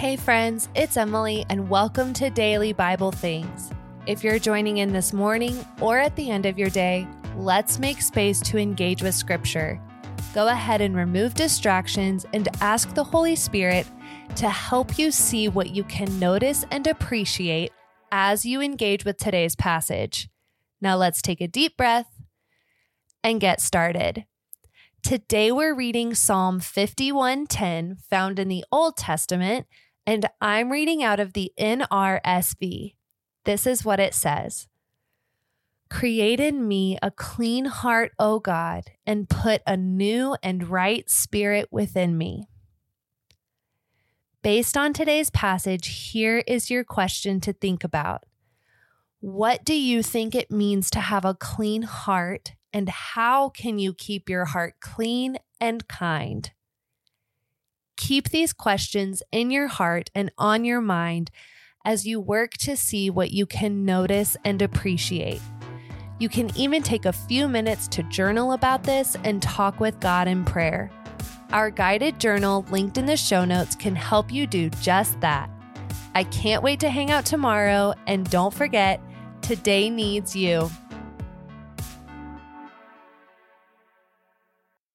Hey, friends, it's Emily, and welcome to Daily Bible Things. If you're joining in this morning or at the end of your day, let's make space to engage with Scripture. Go ahead and remove distractions and ask the Holy Spirit to help you see what you can notice and appreciate as you engage with today's passage. Now, let's take a deep breath and get started. Today we're reading Psalm 51:10 found in the Old Testament and I'm reading out of the NRSV. This is what it says. Create in me a clean heart, O God, and put a new and right spirit within me. Based on today's passage, here is your question to think about. What do you think it means to have a clean heart and how can you keep your heart clean and kind? Keep these questions in your heart and on your mind as you work to see what you can notice and appreciate. You can even take a few minutes to journal about this and talk with God in prayer. Our guided journal, linked in the show notes, can help you do just that. I can't wait to hang out tomorrow, and don't forget, today needs you.